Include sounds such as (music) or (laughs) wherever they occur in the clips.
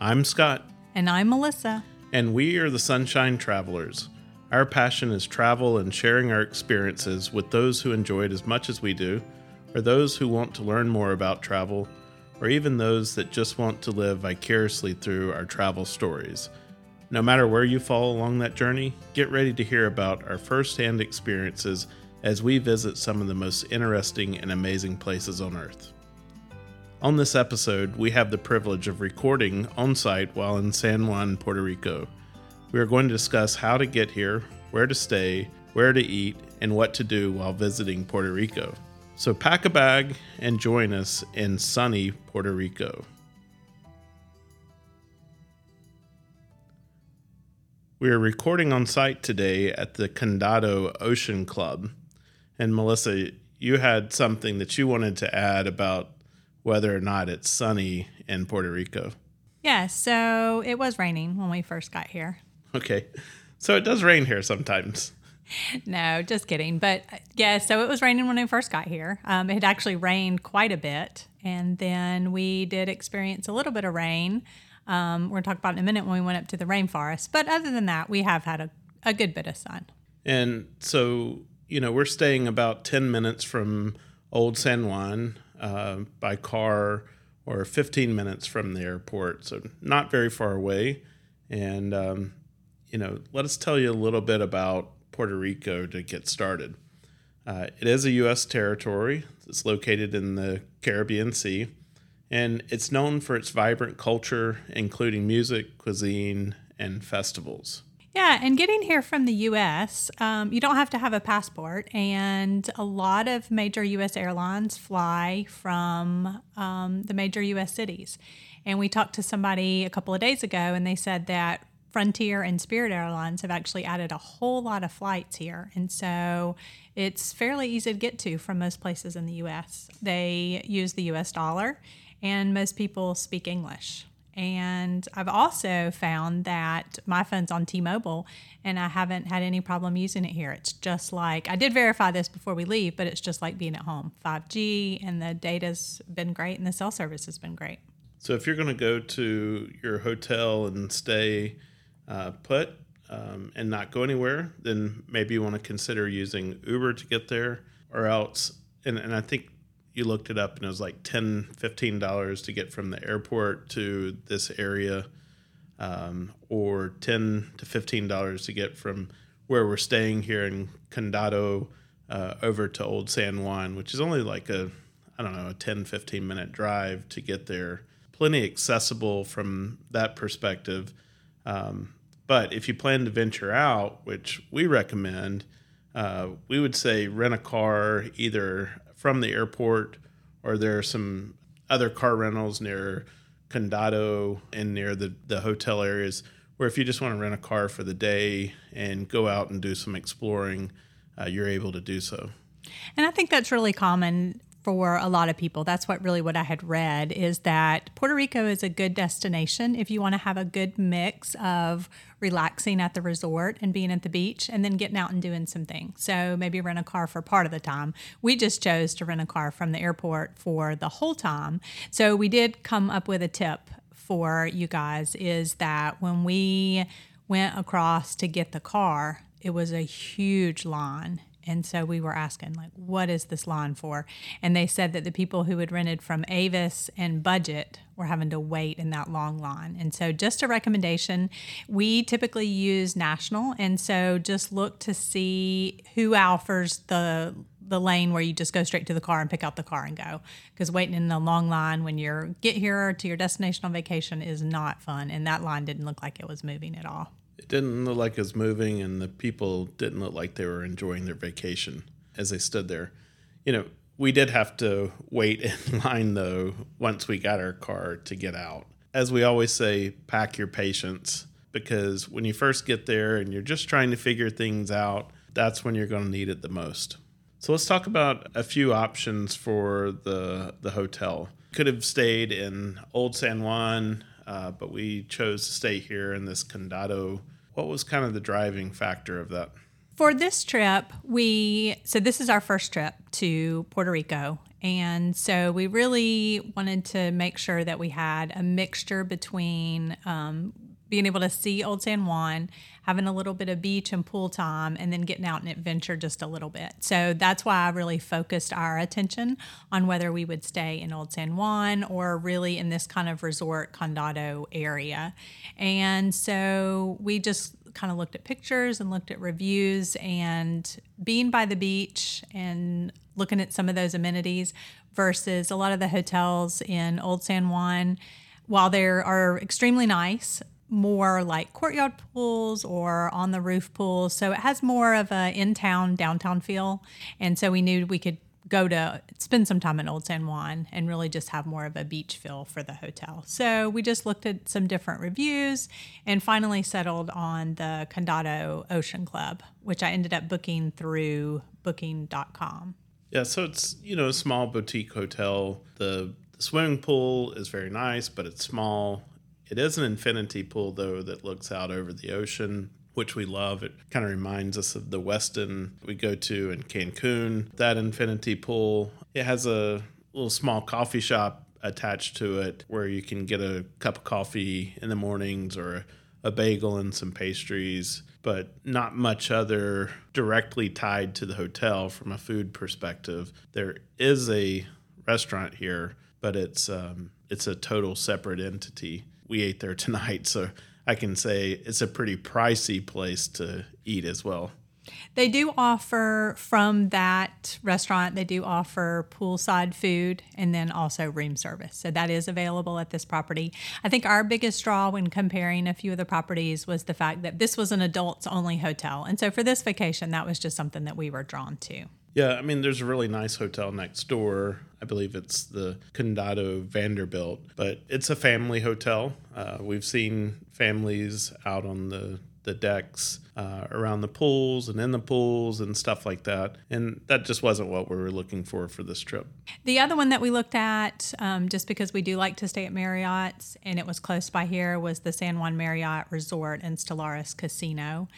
I'm Scott, And I'm Melissa. and we are the Sunshine Travelers. Our passion is travel and sharing our experiences with those who enjoy it as much as we do, or those who want to learn more about travel, or even those that just want to live vicariously through our travel stories. No matter where you fall along that journey, get ready to hear about our firsthand experiences as we visit some of the most interesting and amazing places on Earth. On this episode, we have the privilege of recording on site while in San Juan, Puerto Rico. We are going to discuss how to get here, where to stay, where to eat, and what to do while visiting Puerto Rico. So pack a bag and join us in sunny Puerto Rico. We are recording on site today at the Condado Ocean Club. And Melissa, you had something that you wanted to add about whether or not it's sunny in Puerto Rico. Yeah, so it was raining when we first got here. Okay. So it does rain here sometimes. (laughs) No, just kidding. But uh, yeah, so it was raining when we first got here. Um, it had actually rained quite a bit. And then we did experience a little bit of rain. Um, we're going to talk about it in a minute when we went up to the rainforest. But other than that, we have had a, a good bit of sun. And so, you know, we're staying about 10 minutes from Old San Juan uh, by car or 15 minutes from the airport. So not very far away. And, um, you know, let us tell you a little bit about Puerto Rico to get started. Uh, it is a U.S. territory. It's located in the Caribbean Sea, and it's known for its vibrant culture, including music, cuisine, and festivals. Yeah, and getting here from the US, um, you don't have to have a passport. And a lot of major US airlines fly from um, the major US cities. And we talked to somebody a couple of days ago, and they said that Frontier and Spirit Airlines have actually added a whole lot of flights here. And so it's fairly easy to get to from most places in the US. They use the US dollar, and most people speak English. And I've also found that my phone's on T Mobile and I haven't had any problem using it here. It's just like, I did verify this before we leave, but it's just like being at home 5G, and the data's been great and the cell service has been great. So if you're going to go to your hotel and stay uh, put um, and not go anywhere, then maybe you want to consider using Uber to get there, or else. And, and I think you looked it up, and it was like 10 $15 to get from the airport to this area, um, or 10 to $15 to get from where we're staying here in Condado uh, over to Old San Juan, which is only like a, I don't know, a 10, 15 minute drive to get there. Plenty accessible from that perspective. Um, but if you plan to venture out, which we recommend, uh, we would say rent a car either from the airport or there are some other car rentals near Condado and near the, the hotel areas where if you just want to rent a car for the day and go out and do some exploring, uh, you're able to do so. And I think that's really common for a lot of people. That's what really what I had read is that Puerto Rico is a good destination if you want to have a good mix of relaxing at the resort and being at the beach and then getting out and doing some things. So maybe rent a car for part of the time. We just chose to rent a car from the airport for the whole time. So we did come up with a tip for you guys is that when we went across to get the car, it was a huge line and so we were asking, like, what is this line for? And they said that the people who had rented from Avis and Budget were having to wait in that long line. And so, just a recommendation we typically use National. And so, just look to see who offers the the lane where you just go straight to the car and pick out the car and go because waiting in the long line when you're get here to your destination on vacation is not fun and that line didn't look like it was moving at all it didn't look like it was moving, and the people didn't look like they were enjoying their vacation as they stood there. You know, we did have to wait (laughs) in line though once we got our car to get out. As we always say, pack your patience because when you first get there and you're just trying to figure things out, that's when you're going to need it the most. So let's talk about a few options for the the hotel. Could have stayed in Old San Juan, uh, but we chose to stay here in this Condado. What was kind of the driving factor of that? For this trip, we so this is our first trip to Puerto Rico, And so we really wanted to make sure that we had a mixture between um, being able to see Old San Juan, having a little bit of beach and pool time, and then getting out and adventure just a little bit. So that's why I really focused our attention on whether we would stay in Old San Juan or really in this kind of resort condado area. And so we just kind of looked at pictures and looked at reviews and being by the beach and looking at some of those amenities versus a lot of the hotels in Old San Juan while they are extremely nice more like courtyard pools or on the roof pools. So it has more of a in town, downtown feel. And so we knew we could go to spend some time in Old San Juan and really just have more of a beach feel for the hotel. So we just looked at some different reviews and finally settled on the Condado Ocean Club, which I ended up booking through booking.com. Yeah, so it's, you know, a small boutique hotel. The, the swimming pool is very nice, but it's small. It is an infinity pool, though, that looks out over the ocean, which we love. It kind of reminds us of the Westin we go to in Cancun. That infinity pool, it has a little small coffee shop attached to it where you can get a cup of coffee in the mornings or a bagel and some pastries, but not much other directly tied to the hotel from a food perspective. There is a restaurant here, but it's um, it's a total separate entity we ate there tonight, so I can say it's a pretty pricey place to eat as well. They do offer from that restaurant, they do offer poolside food and then also room service. So that is available at this property. I think our biggest draw when comparing a few of the properties was the fact that this was an adults only hotel. And so for this vacation, that was just something that we were drawn to. Yeah, I mean, there's a really nice hotel next door. I believe it's the Condado Vanderbilt, but it's a family hotel. Uh, we've seen families out on the the decks uh, around the pools and in the pools and stuff like that. And that just wasn't what we were looking for for this trip. The other one that we looked at, um, just because we do like to stay at Marriott's and it was close by here, was the San Juan Marriott Resort and Stellaris Casino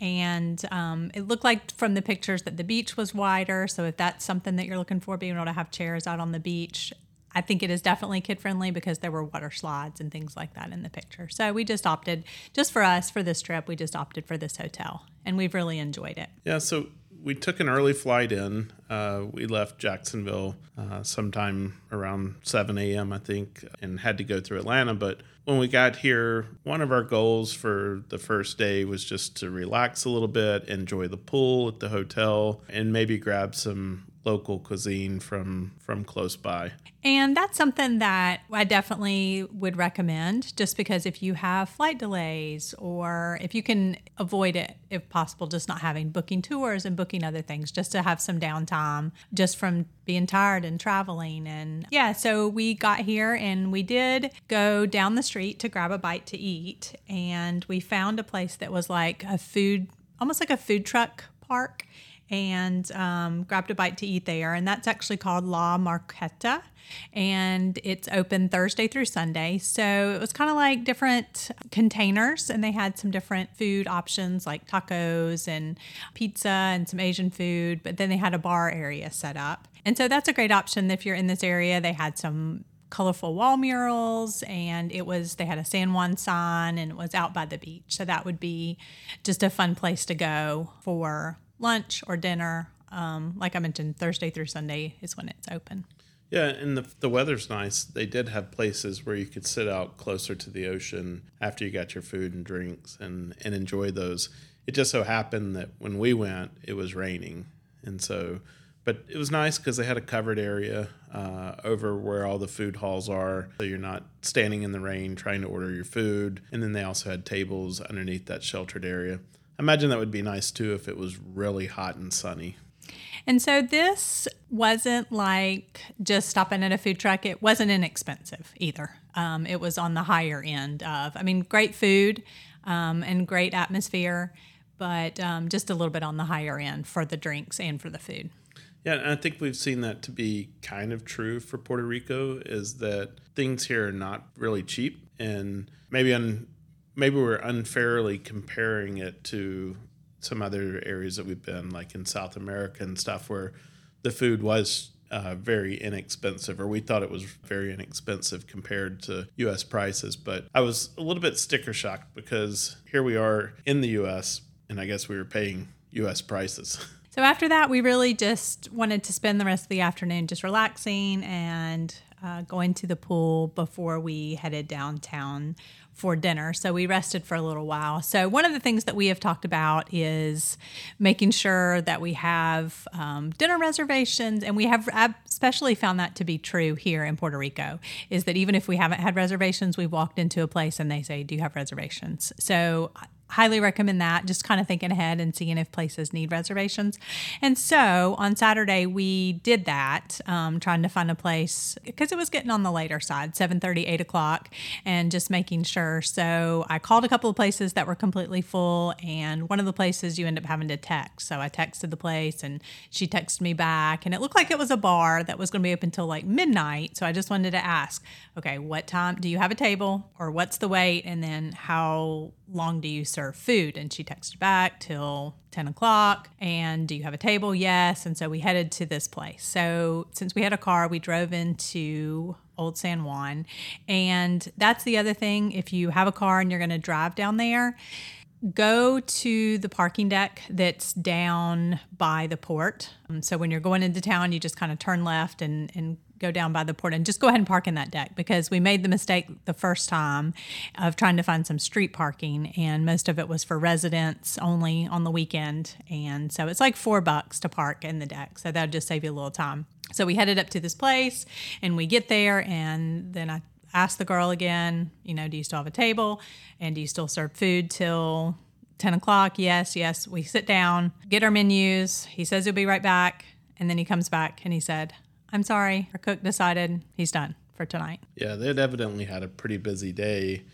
and um, it looked like from the pictures that the beach was wider. So if that's something that you're looking for, being able to have chairs out on the beach, I think it is definitely kid friendly because there were water slides and things like that in the picture. So we just opted, just for us for this trip, we just opted for this hotel, and we've really enjoyed it. Yeah. So we took an early flight in. Uh, we left Jacksonville uh, sometime around 7 a.m., I think, and had to go through Atlanta. But when we got here, one of our goals for the first day was just to relax a little bit, enjoy the pool at the hotel, and maybe grab some local cuisine from from close by. And that's something that I definitely would recommend just because if you have flight delays or if you can avoid it if possible just not having booking tours and booking other things just to have some downtime just from being tired and traveling. And yeah, so we got here and we did go down the street to grab a bite to eat. And we found a place that was like a food almost like a food truck park and um, grabbed a bite to eat there. And that's actually called La Marqueta. And it's open Thursday through Sunday. So it was kind of like different containers, and they had some different food options like tacos and pizza and some Asian food. But then they had a bar area set up. And so that's a great option if you're in this area. They had some colorful wall murals and it was they had a San Juan sign and it was out by the beach. So that would be just a fun place to go for lunch or dinner. Um, like I mentioned, Thursday through Sunday is when it's open. Yeah, and the, the weather's nice. They did have places where you could sit out closer to the ocean after you got your food and drinks and, and enjoy those. It just so happened that when we went, it was raining. And so, but it was nice because they had a covered area uh, over where all the food halls are. So you're not standing in the rain trying to order your food. And then they also had tables underneath that sheltered area imagine that would be nice too if it was really hot and sunny. And so this wasn't like just stopping at a food truck. It wasn't inexpensive either. Um, it was on the higher end of, I mean, great food um, and great atmosphere, but um, just a little bit on the higher end for the drinks and for the food. Yeah, and I think we've seen that to be kind of true for Puerto Rico is that things here are not really cheap and maybe on maybe we're unfairly comparing it to some other areas that we've been, like in South America and stuff, where the food was uh, very inexpensive, or we thought it was very inexpensive compared to US prices. But I was a little bit sticker shocked because here we are in the US, and I guess we were paying US prices. (laughs) So after that, we really just wanted to spend the rest of the afternoon just relaxing and uh, going to the pool before we headed downtown for dinner. So we rested for a little while. So, one of the things that we have talked about is making sure that we have um, dinner reservations. And we have especially found that to be true here in Puerto Rico is that even if we haven't had reservations, we've walked into a place and they say, Do you have reservations? So, highly recommend that. Just kind of thinking ahead and seeing if places need reservations. And so on Saturday we did that, um, trying to find a place because it was getting on the later side, 7:30, 8 o'clock, and just making sure. So I called a couple of places that were completely full, and one of the places you end up having to text. So I texted the place, and she texted me back, and it looked like it was a bar that was going to be open until like midnight. So I just wanted to ask, okay, what time do you have a table, or what's the wait, and then how long do you serve food? And she texted back till 10 o'clock. And do you have a table? Yes. And so we headed to this place. So since we had a car, we drove into Old San Juan. And that's the other thing. If you have a car and you're going to drive down there, go to the parking deck that's down by the port. Um, so when you're going into town, you just kind of turn left and, and go down by the port and just go ahead and park in that deck because we made the mistake the first time of trying to find some street parking and most of it was for residents only on the weekend. And so it's like four bucks to park in the deck. So that'll just save you a little time. So we headed up to this place and we get there and then i asked the girl again you know do you still have a table? And do you still serve food till 10 o'clock? Yes yes. We sit down get our menus. He says he'll be right back and then he comes back and he said I'm sorry, our cook decided he's done for tonight. Yeah, they'd evidently had a pretty busy day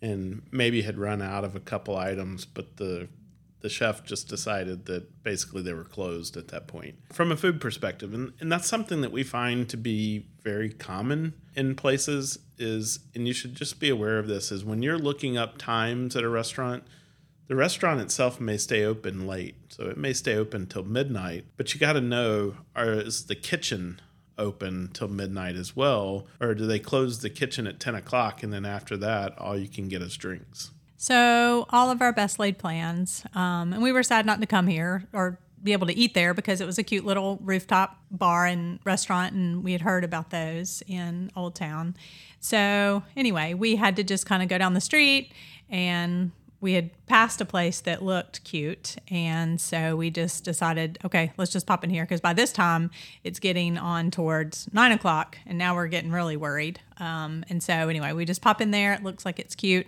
and maybe had run out of a couple items, but the the chef just decided that basically they were closed at that point. From a food perspective and, and that's something that we find to be very common in places is and you should just be aware of this is when you're looking up times at a restaurant the restaurant itself may stay open late. So it may stay open till midnight but you got to know are, is the kitchen open till midnight as well? Or do they close the kitchen at 10 o'clock and then after that, all you can get is drinks? So, all of our best laid plans. Um, and we were sad not to come here or be able to eat there because it was a cute little rooftop bar and restaurant, and we had heard about those in Old Town. So, anyway, we had to just kind of go down the street and we had passed a place that looked cute and so we just decided okay let's just pop in here because by this time it's getting on towards nine o'clock and now we're getting really worried. Um, and so anyway we just pop in there it looks like it's cute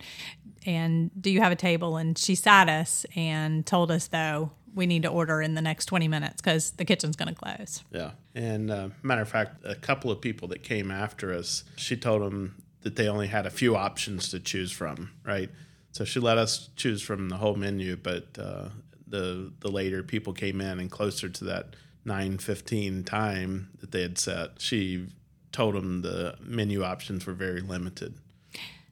and do you have a table? And she sat us and told us though we need to order in the next 20 minutes because the kitchen's going to close. Yeah and uh, matter of fact a couple of people that came after us she told them that they only had a few options to choose from right so she let us choose from the whole menu, but uh, the the later people came in and closer to that nine fifteen time that they had set, she told them the menu options were very limited.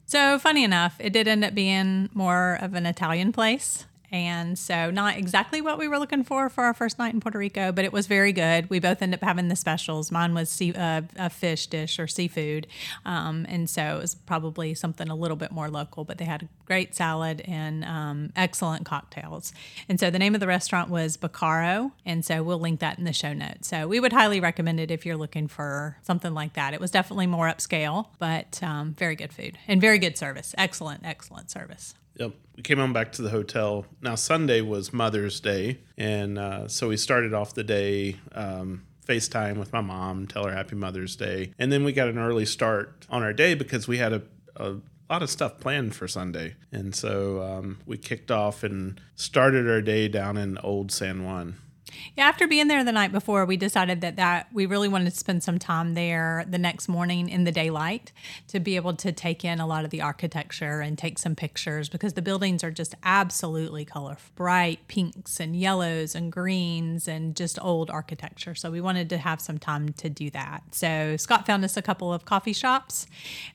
So funny enough, it did end up being more of an Italian place. And so, not exactly what we were looking for for our first night in Puerto Rico, but it was very good. We both ended up having the specials. Mine was sea, uh, a fish dish or seafood. Um, and so, it was probably something a little bit more local, but they had a great salad and um, excellent cocktails. And so, the name of the restaurant was Bacaro. And so, we'll link that in the show notes. So, we would highly recommend it if you're looking for something like that. It was definitely more upscale, but um, very good food and very good service. Excellent, excellent service. Yep. We came on back to the hotel. Now, Sunday was Mother's Day. And uh, so we started off the day um, FaceTime with my mom, tell her Happy Mother's Day. And then we got an early start on our day because we had a, a lot of stuff planned for Sunday. And so um, we kicked off and started our day down in Old San Juan. Yeah, after being there the night before, we decided that that we really wanted to spend some time there the next morning in the daylight to be able to take in a lot of the architecture and take some pictures because the buildings are just absolutely colorful, bright pinks and yellows and greens and just old architecture. So we wanted to have some time to do that. So Scott found us a couple of coffee shops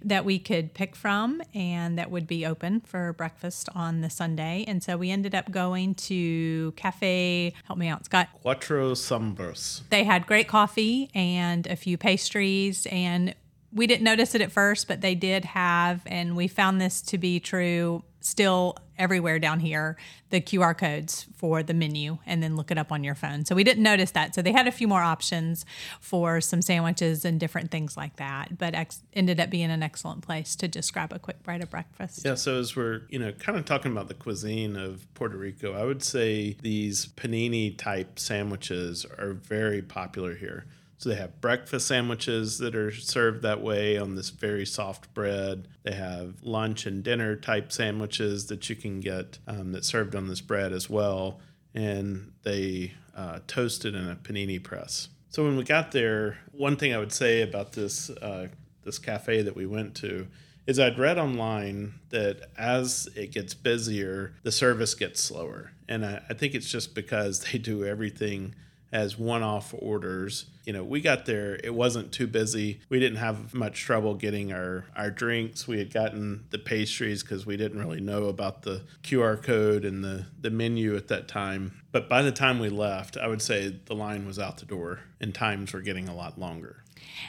that we could pick from and that would be open for breakfast on the Sunday. And so we ended up going to Cafe, help me out, Scott Cuatro Sombras. They had great coffee and a few pastries, and we didn't notice it at first, but they did have, and we found this to be true still everywhere down here the QR codes for the menu and then look it up on your phone. So we didn't notice that. So they had a few more options for some sandwiches and different things like that, but ex- ended up being an excellent place to just grab a quick bite of breakfast. Yeah, so as we're, you know, kind of talking about the cuisine of Puerto Rico, I would say these panini type sandwiches are very popular here. So they have breakfast sandwiches that are served that way on this very soft bread. They have lunch and dinner type sandwiches that you can get um, that's served on this bread as well. And they uh, toasted in a panini press. So when we got there, one thing I would say about this uh, this cafe that we went to is I'd read online that as it gets busier, the service gets slower, and I, I think it's just because (laughs) they do everything as one off orders. You know, we got there, it wasn't too busy. We didn't have much trouble getting our, our drinks. We had gotten the pastries because we didn't really know about the QR code and the, the menu at that time. But by the time we left, I would say the line was out the door and times were getting a lot longer.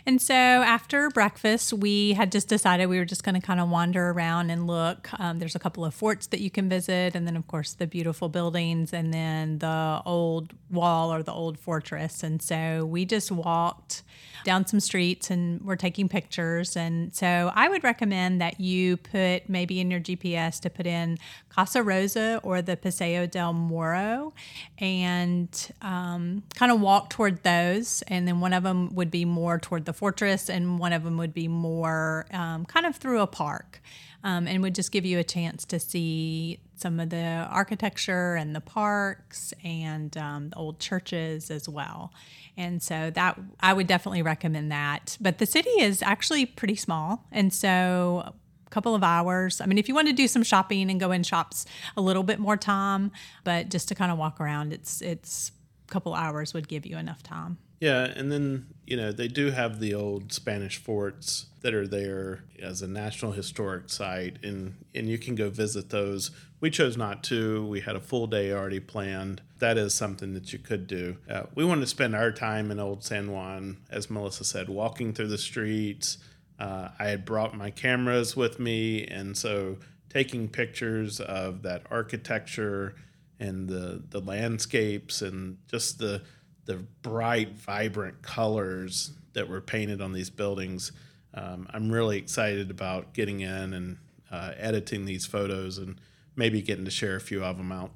And so after breakfast, we had just decided we were just going to kind of wander around and look. Um, there's a couple of forts that you can visit, and then, of course, the beautiful buildings, and then the old wall or the old fortress. And so we just walked down some streets and we're taking pictures. And so I would recommend that you put maybe in your GPS to put in Casa Rosa or the Paseo del Morro and um, kind of walk toward those. And then one of them would be more toward the fortress, and one of them would be more um, kind of through a park. Um, and would just give you a chance to see some of the architecture and the parks and um, the old churches as well. And so that I would definitely recommend that. But the city is actually pretty small, and so a couple of hours. I mean, if you want to do some shopping and go in shops a little bit more time, but just to kind of walk around, it's it's a couple hours would give you enough time. Yeah, and then you know they do have the old Spanish forts that are there as a national historic site, and and you can go visit those. We chose not to. We had a full day already planned. That is something that you could do. Uh, we wanted to spend our time in Old San Juan, as Melissa said, walking through the streets. Uh, I had brought my cameras with me, and so taking pictures of that architecture and the the landscapes and just the the bright, vibrant colors that were painted on these buildings. Um, I'm really excited about getting in and uh, editing these photos and maybe getting to share a few of them out.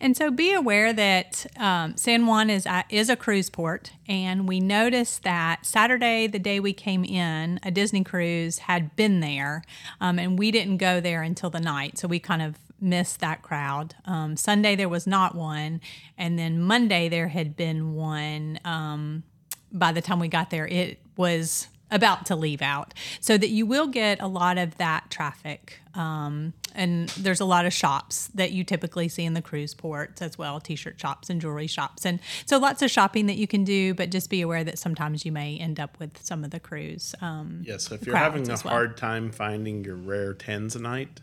And so be aware that um, San Juan is a, is a cruise port, and we noticed that Saturday, the day we came in, a Disney cruise had been there, um, and we didn't go there until the night. So we kind of missed that crowd. Um, Sunday there was not one, and then Monday there had been one. Um, by the time we got there, it was about to leave out, so that you will get a lot of that traffic. Um, and there's a lot of shops that you typically see in the cruise ports as well t-shirt shops and jewelry shops and so lots of shopping that you can do but just be aware that sometimes you may end up with some of the cruise um, yeah so if you're having a well. hard time finding your rare tanzanite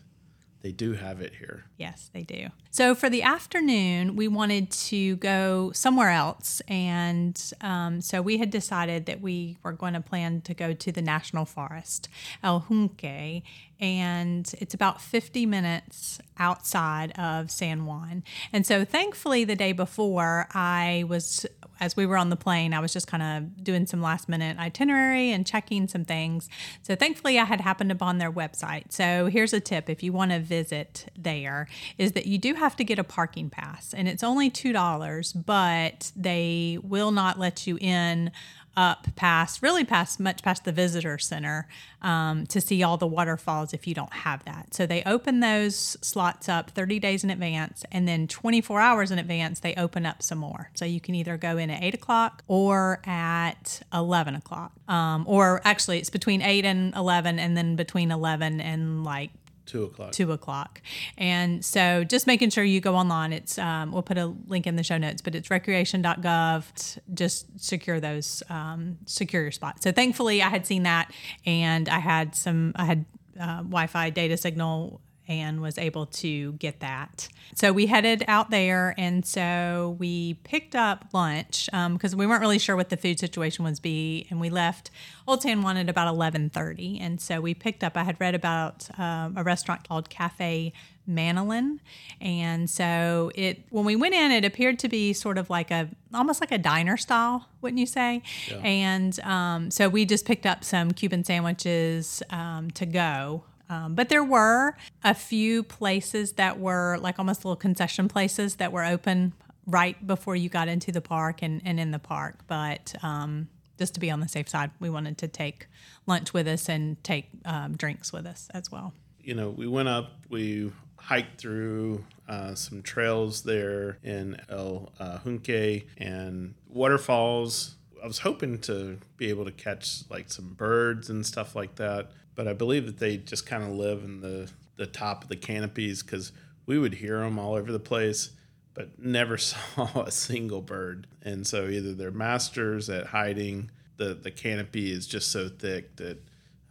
they do have it here. Yes, they do. So for the afternoon, we wanted to go somewhere else. And um, so we had decided that we were going to plan to go to the National Forest, El Yunque. And it's about 50 minutes outside of San Juan. And so thankfully, the day before, I was as we were on the plane, I was just kind of doing some last minute itinerary and checking some things. So thankfully, I had happened upon their website. So here's a tip if you want to visit there, is that you do have to get a parking pass, and it's only $2, but they will not let you in up past, really past, much past the visitor center um, to see all the waterfalls if you don't have that. So they open those slots up 30 days in advance, and then 24 hours in advance, they open up some more. So you can either go in at 8 o'clock or at 11 o'clock. Um, or actually, it's between 8 and 11, and then between 11 and like two o'clock. Two o'clock. And so just making sure you go online. It's um, we'll put a link in the show notes, but it's recreation.gov. Just secure those, um, secure your spot. So thankfully, I had seen that, and I had some, I had uh, Wi-Fi data signal and was able to get that. So we headed out there, and so we picked up lunch because um, we weren't really sure what the food situation was be, and we left Old San Juan at about eleven thirty, and so we picked up. I had read about um, a restaurant called Cafe Manolin. And so it when we went in, it appeared to be sort of like a almost like a diner style, wouldn't you say? Yeah. And um, so we just picked up some Cuban sandwiches um, to go. Um, but there were a few places that were like almost little concession places that were open right before you got into the park and, and in the park. But um, just to be on the safe side, we wanted to take lunch with us and take um, drinks with us as well. You know, we went up, we hiked through uh, some trails there in El uh, Yunque and waterfalls. I was hoping to be able to catch like some birds and stuff like that, but I believe that they just kind of live in the, the top of the canopies because we would hear them all over the place, but never (laughs) saw a single bird. And so either they're masters at hiding, the, the canopy is just so thick that,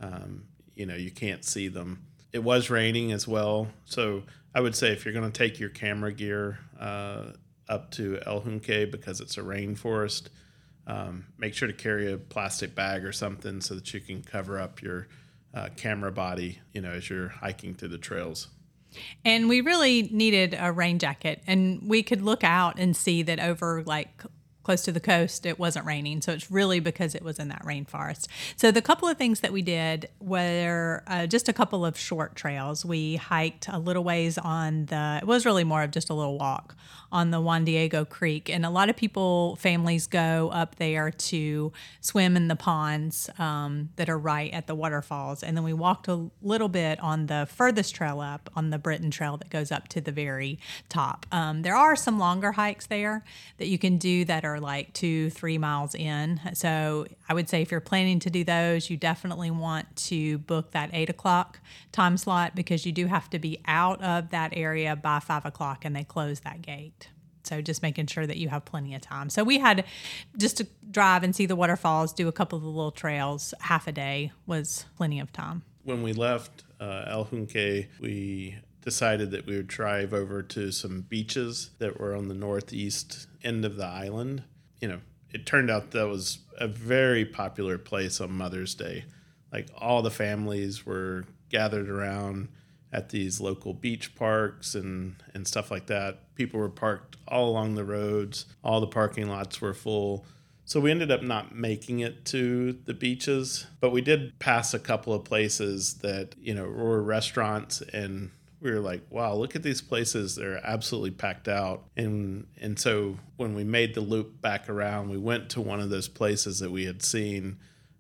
um, you know, you can't see them it was raining as well. So I would say if you're going to take your camera gear uh, up to El Yunque because it's a rainforest, um, make sure to carry a plastic bag or something so that you can cover up your uh, camera body, you know, as you're hiking through the trails. And we really needed a rain jacket, and we could look out and see that over like close to the coast, it wasn't raining. So it's really because it was in that rainforest. So the couple of things that we did were uh, just a couple of short trails. We hiked a little ways on the, it was really more of just a little walk on the Juan Diego Creek. And a lot of people, families go up there to swim in the ponds um, that are right at the waterfalls. And then we walked a little bit on the furthest trail up, on the Britton Trail that goes up to the very top. Um, there are some longer hikes there that you can do that are like two, three miles in. So I would say if you're planning to do those, you definitely want to book that eight o'clock time slot because you do have to be out of that area by five o'clock and they close that gate. So just making sure that you have plenty of time. So we had just to drive and see the waterfalls, do a couple of the little trails, half a day was plenty of time. When we left uh, El Yunque, we decided that we would drive over to some beaches that were on the northeast end of the island. You know, it turned out that was a very popular place on Mother's Day. Like all the families were gathered around at these local beach parks and, and stuff like that. People were parked all along the roads, all the parking lots were full. So we ended up not making it to the beaches, but we did pass a couple of places that, you know, were restaurants and we were like, wow, look at these places. They're absolutely packed out. And and so when we made the loop back around, we went to one of those places that we had seen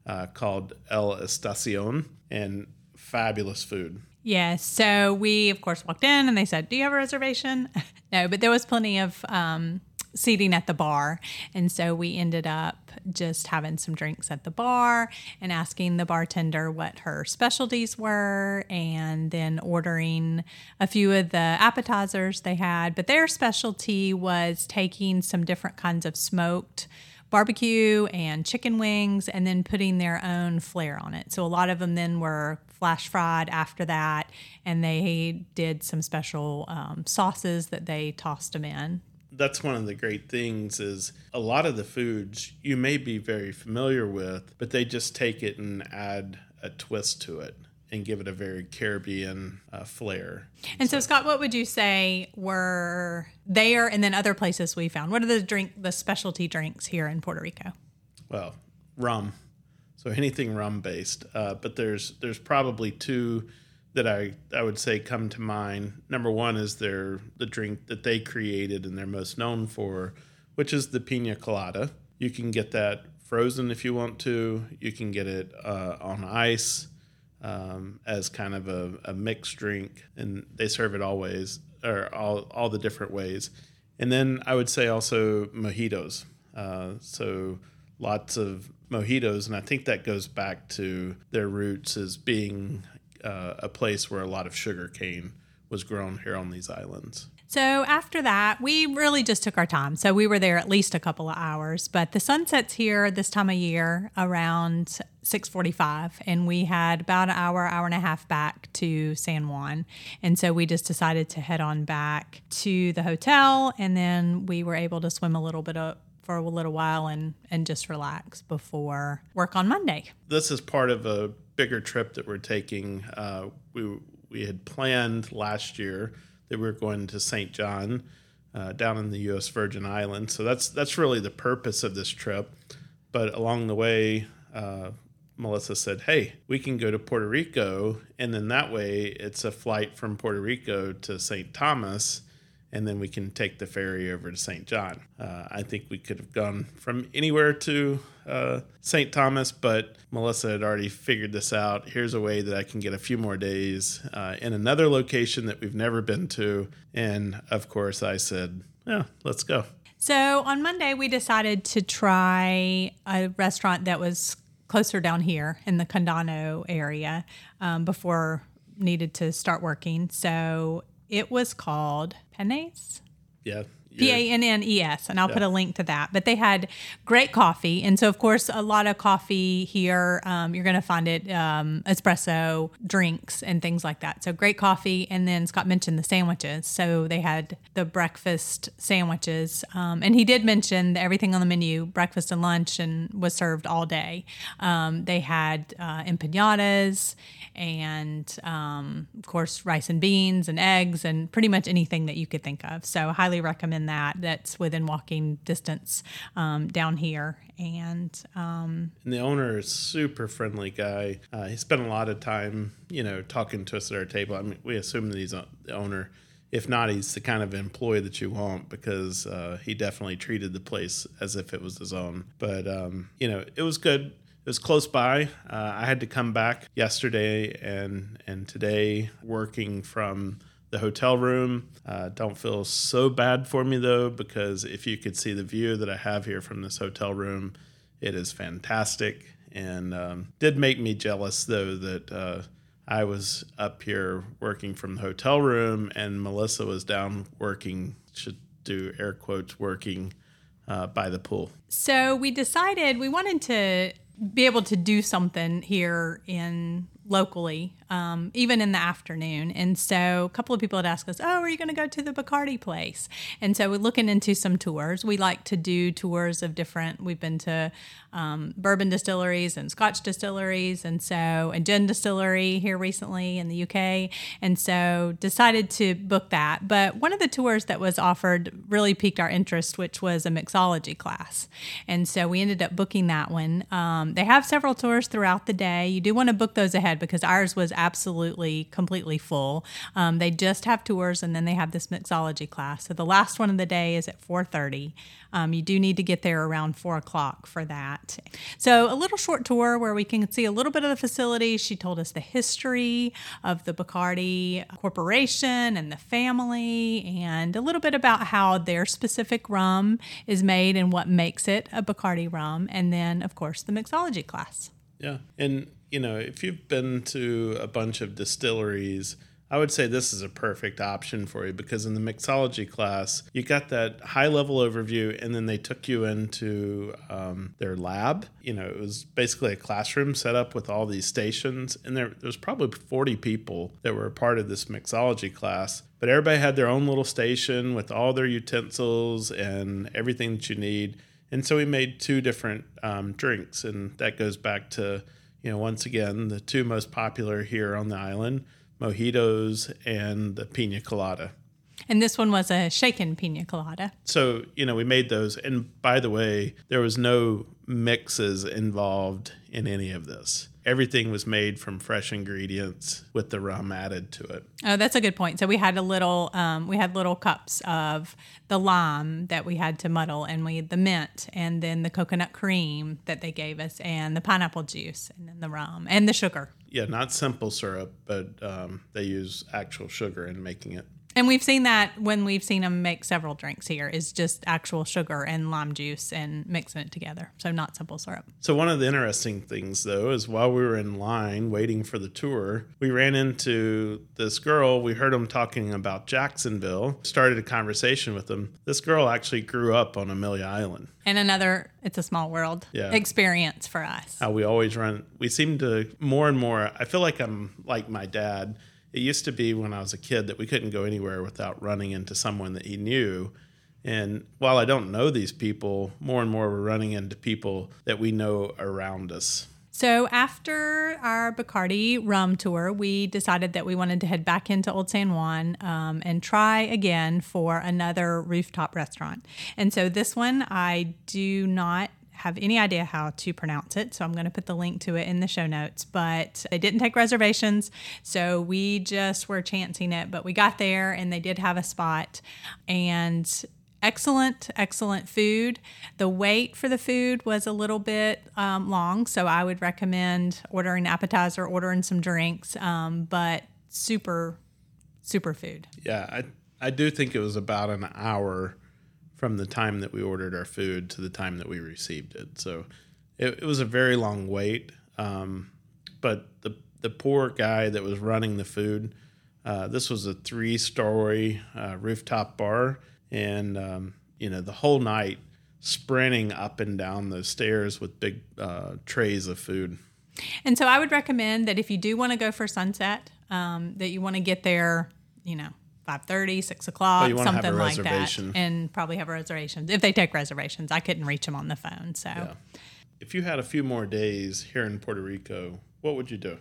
uh, called El Estacion and fabulous food. Yes. So we, of course, walked in and they said, Do you have a reservation? (laughs) no, but there was plenty of um, seating at the bar. And so we ended up just having some drinks at the bar and asking the bartender what her specialties were and then ordering a few of the appetizers they had. But their specialty was taking some different kinds of smoked barbecue and chicken wings and then putting their own flair on it. So a lot of them then were flash fried after that, and they did some special um, sauces that they tossed them in. That's one of the great things is a lot of the foods you may be very familiar with, but they just take it and add a twist to it and give it a very Caribbean uh, flair. And so, Scott, what would you say were there, and then other places we found? What are the drink, the specialty drinks here in Puerto Rico? Well, rum, so anything rum based. Uh, but there's there's probably two that I I would say come to mind. Number one is their the drink that they created and they're most known for, which is the pina colada. You can get that frozen if you want to. You can get it uh, on ice um, as kind of a, a, mixed drink, and they serve it always or all all the different ways. And then I would say also mojitos. Uh, so lots of mojitos, and I think that goes back to their roots as being uh, a place where a lot of sugar cane was grown here on these islands. So after that, we really just took our time. So we were there at least a couple of hours, but the sun sets here this time of year around 6:45 and we had about an hour hour and a half back to San Juan. And so we just decided to head on back to the hotel and then we were able to swim a little bit of for a little while and and just relax before work on Monday. This is part of a bigger trip that we're taking. Uh, we we had planned last year that we were going to St. John uh, down in the U.S. Virgin Islands. So that's that's really the purpose of this trip. But along the way, uh, Melissa said, "Hey, we can go to Puerto Rico, and then that way it's a flight from Puerto Rico to St. Thomas." And then we can take the ferry over to St. John. Uh, I think we could have gone from anywhere to uh, St. Thomas, but Melissa had already figured this out. Here's a way that I can get a few more days uh, in another location that we've never been to. And of course, I said, yeah, let's go. So on Monday, we decided to try a restaurant that was closer down here in the Condado area um, before needed to start working. So it was called Pannes. Yeah. P A N N E S, and I'll yeah. put a link to that. But they had great coffee, and so of course a lot of coffee here. Um, you're going to find it um, espresso drinks and things like that. So great coffee, and then Scott mentioned the sandwiches. So they had the breakfast sandwiches, um, and he did mention everything on the menu, breakfast and lunch, and was served all day. Um, they had uh, empanadas, and um, of course rice and beans and eggs, and pretty much anything that you could think of. So highly recommend that that's within walking distance um, down here. And, um, and the owner is super friendly guy. Uh, he spent a lot of time, you know, talking to us at our table. I mean, we assume that he's the owner. If not, he's the kind of employee that you want because uh, he definitely treated the place as if it was his own. But um, you know, it was good it was close by. Uh, I had to come back yesterday and and today working from the hotel room. Uh, don't feel so bad for me though, because if you could see the view that I have here from this hotel room, it is fantastic. And um, did make me jealous though that uh, I was up here working from the hotel room and Melissa was down working, should do air quotes, working uh, by the pool. So we decided we wanted to be able to do something here in locally, um, even in the afternoon. And so a couple of people had asked us, Oh, are you going to go to the Bacardi place? And so we're looking into some tours. We like to do tours of different, we've been to um, bourbon distilleries and scotch distilleries, and so, and gin distillery here recently in the UK. And so decided to book that. But one of the tours that was offered really piqued our interest, which was a mixology class. And so we ended up booking that one. Um, they have several tours throughout the day. You do want to book those ahead because ours was absolutely completely full. Um, they just have tours and then they have this mixology class. So the last one of the day is at 4:30. Um, you do need to get there around four o'clock for that. So a little short tour where we can see a little bit of the facility. She told us the history of the Bacardi Corporation and the family, and a little bit about how their specific rum is made and what makes it a Bacardi rum, and then of course the mixology class. Yeah, and you know, if you've been to a bunch of distilleries, I would say this is a perfect option for you because in the mixology class, you got that high level overview, and then they took you into um, their lab. You know, it was basically a classroom set up with all these stations, and there, there was probably 40 people that were a part of this mixology class. But everybody had their own little station with all their utensils and everything that you need. And so we made two different um, drinks, and that goes back to you know, once again, the two most popular here on the island mojitos and the pina colada. And this one was a shaken pina colada. So, you know, we made those. And by the way, there was no mixes involved in any of this everything was made from fresh ingredients with the rum added to it. Oh, that's a good point. So we had a little, um, we had little cups of the lime that we had to muddle, and we had the mint, and then the coconut cream that they gave us, and the pineapple juice, and then the rum and the sugar. Yeah, not simple syrup, but um, they use actual sugar in making it. And we've seen that when we've seen them make several drinks here is just actual sugar and lime juice and mixing it together. So not simple syrup. So one of the interesting things though is while we were in line waiting for the tour, we ran into this girl. We heard them talking about Jacksonville. Started a conversation with them. This girl actually grew up on Amelia Island. And another it's a small world Yeah. experience for us. How we always run. We seem to more and more. I feel like I'm like my dad. It used to be when I was a kid that we couldn't go anywhere without running into someone that he knew. And while I don't know these people, more and more we're running into people that we know around us. So after our Bacardi rum tour, we decided that we wanted to head back into Old San Juan um, and try again for another rooftop restaurant. And so this one, I do not have any idea how to pronounce it, so I'm going to put the link to it in the show notes. But they didn't take reservations, so we just were chancing it. But we got there, and they did have a spot, and excellent, excellent food. The wait for the food was a little bit um, long, so I would recommend ordering appetizer, ordering some drinks, um, but super, super food. Yeah, I I do think it was about an hour from the time that we ordered our food to the time that we received it. So it, it was a very long wait. Um, but the the poor guy that was running the food, uh, this was a three story uh, rooftop bar, and um, you know the whole night sprinting up and down those stairs with big uh, trays of food. And so I would recommend that if you do want to go for sunset, um, that you want to get there, you know, 5.30, 6 o'clock, Oh, you wanna have a something like that. And probably have reservations. If they take reservations, I couldn't reach them on the phone. So, If you had a few more days here in Puerto Rico, what would you do?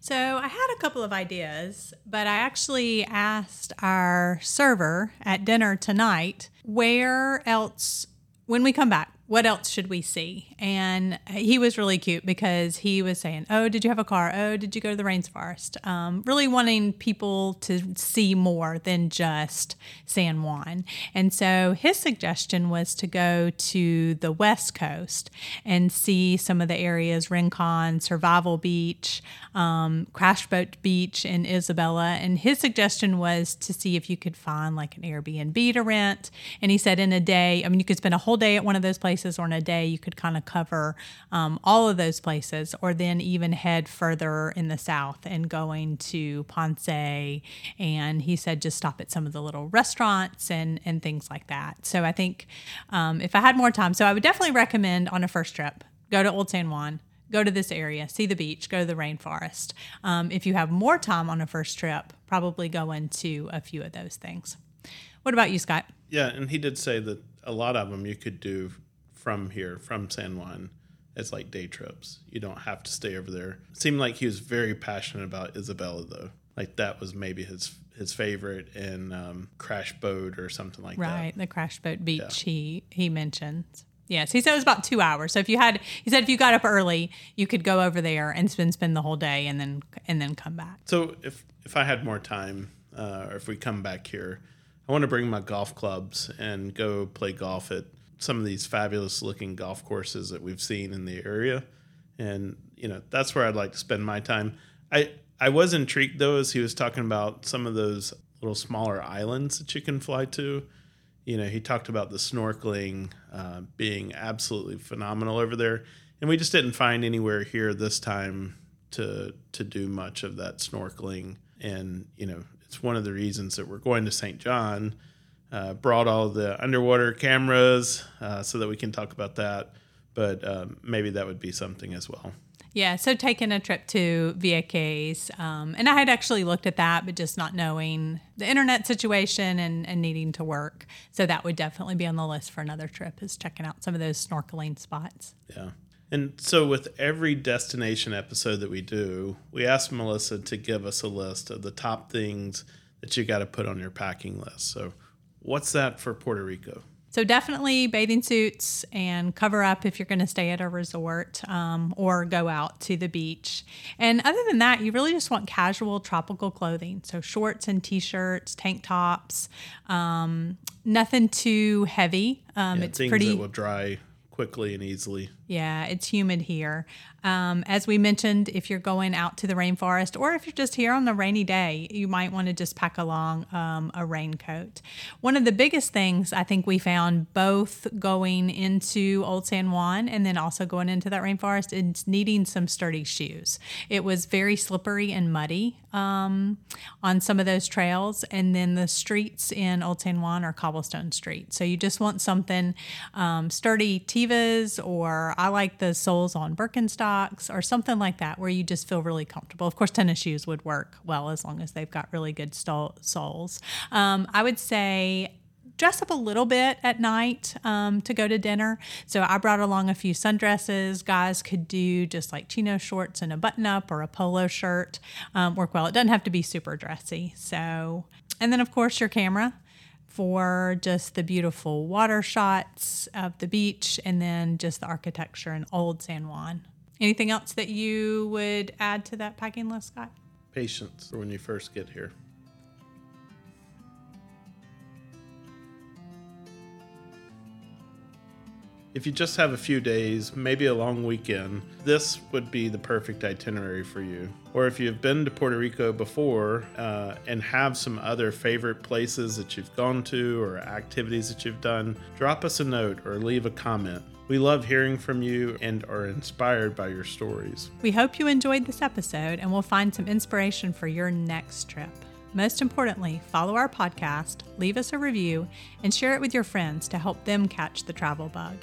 so I had a couple of ideas, but I actually asked our server at dinner tonight, where else, when we come back, what else should we see? And he was really cute because he was saying, Oh, did you have a car? Oh, did you go to the rainforest? Um, really wanting people to see more than just San Juan. And so his suggestion was to go to the West Coast and see some of the areas Rincon, Survival Beach, um, Crash Boat Beach in Isabela. And his suggestion was to see if you could find like an Airbnb to rent. And he said in a day, I mean, you could spend a whole day at one of those places, or in a day, you could kind of cover um, all of those places, or then even head further in the south and going to Ponce. And he said just stop at some of the little restaurants and, and things like that. So I think um, if I had more time, so I would definitely recommend on a first trip, go to Old San Juan go to this area, see the beach, go to the rainforest. Um, if you have more time on a first trip, probably go into a few of those things. What about you, Scott? Yeah, and he did say that a lot of them you could do from here, from San Juan, as like day trips. You don't have to stay over there. seemed like he was very passionate about Isabela, though. Like that was maybe his his favorite, in um, Crash Boat or something like that. Right, the Crash Boat Beach he he mentioned. Yes, he said it was about two hours. So if you had, he said if you got up early, you could go over there and spend spend the whole day and then and then come back. So if if I had more time, uh, or if we come back here, I want to bring my golf clubs and go play golf at some of these fabulous looking golf courses that we've seen in the area, and you know that's where I'd like to spend my time. I I was intrigued though as he was talking about some of those little smaller islands that you can fly to. You know, he talked about the snorkeling uh, being absolutely phenomenal over there, and we just didn't find anywhere here this time to to do much of that snorkeling. And you know, it's one of the reasons that we're going to St. John. Uh, brought all the underwater cameras uh, so that we can talk about that, but um, maybe that would be something as well. Yeah, so taking a trip to Vieques, um, and I had actually looked at that, but just not knowing the internet situation and, and needing to work. So that would definitely be on the list for another trip is checking out some of those snorkeling spots. Yeah. And so, with every destination episode that we do, we ask Melissa to give us a list of the top things that you got to put on your packing list. So, what's that for Puerto Rico? So definitely bathing suits and cover up if you're going to stay at a resort um, or go out to the beach. And other than that, you really just want casual tropical clothing. So shorts and t-shirts, tank tops, um, nothing too heavy. Um, Yeah, it's things pretty that will dry quickly and easily. Yeah, it's humid here. Um, as we mentioned, if you're going out to the rainforest or if you're just here on a rainy day, you might want to just pack along um, a raincoat. One of the biggest things I think we found both going into Old San Juan and then also going into that rainforest is needing some sturdy shoes. It was very slippery and muddy um, on some of those trails, and then the streets in Old San Juan are cobblestone streets. So you just want something um, sturdy Tevas, or I like the soles on Birkenstock or something like that where you just feel really comfortable. Of course, tennis shoes would work well as long as they've got really good soles. Um, I would say dress up a little bit at night um, to go to dinner. So I brought along a few sundresses. Guys could do just like chino shorts and a button up or a polo shirt. Um, work well. It doesn't have to be super dressy. So, and then of course your camera for just the beautiful water shots of the beach and then just the architecture in Old San Juan. Anything else that you would add to that packing list, Scott? Patience when you first get here. If you just have a few days, maybe a long weekend, this would be the perfect itinerary for you. Or if you've been to Puerto Rico before uh, and have some other favorite places that you've gone to or activities that you've done, drop us a note or leave a comment. We love hearing from you and are inspired by your stories. We hope you enjoyed this episode and will find some inspiration for your next trip. Most importantly, follow our podcast, leave us a review, and share it with your friends to help them catch the travel bug.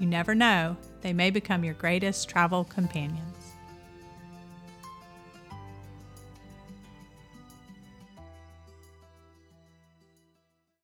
You never know, they may become your greatest travel companions.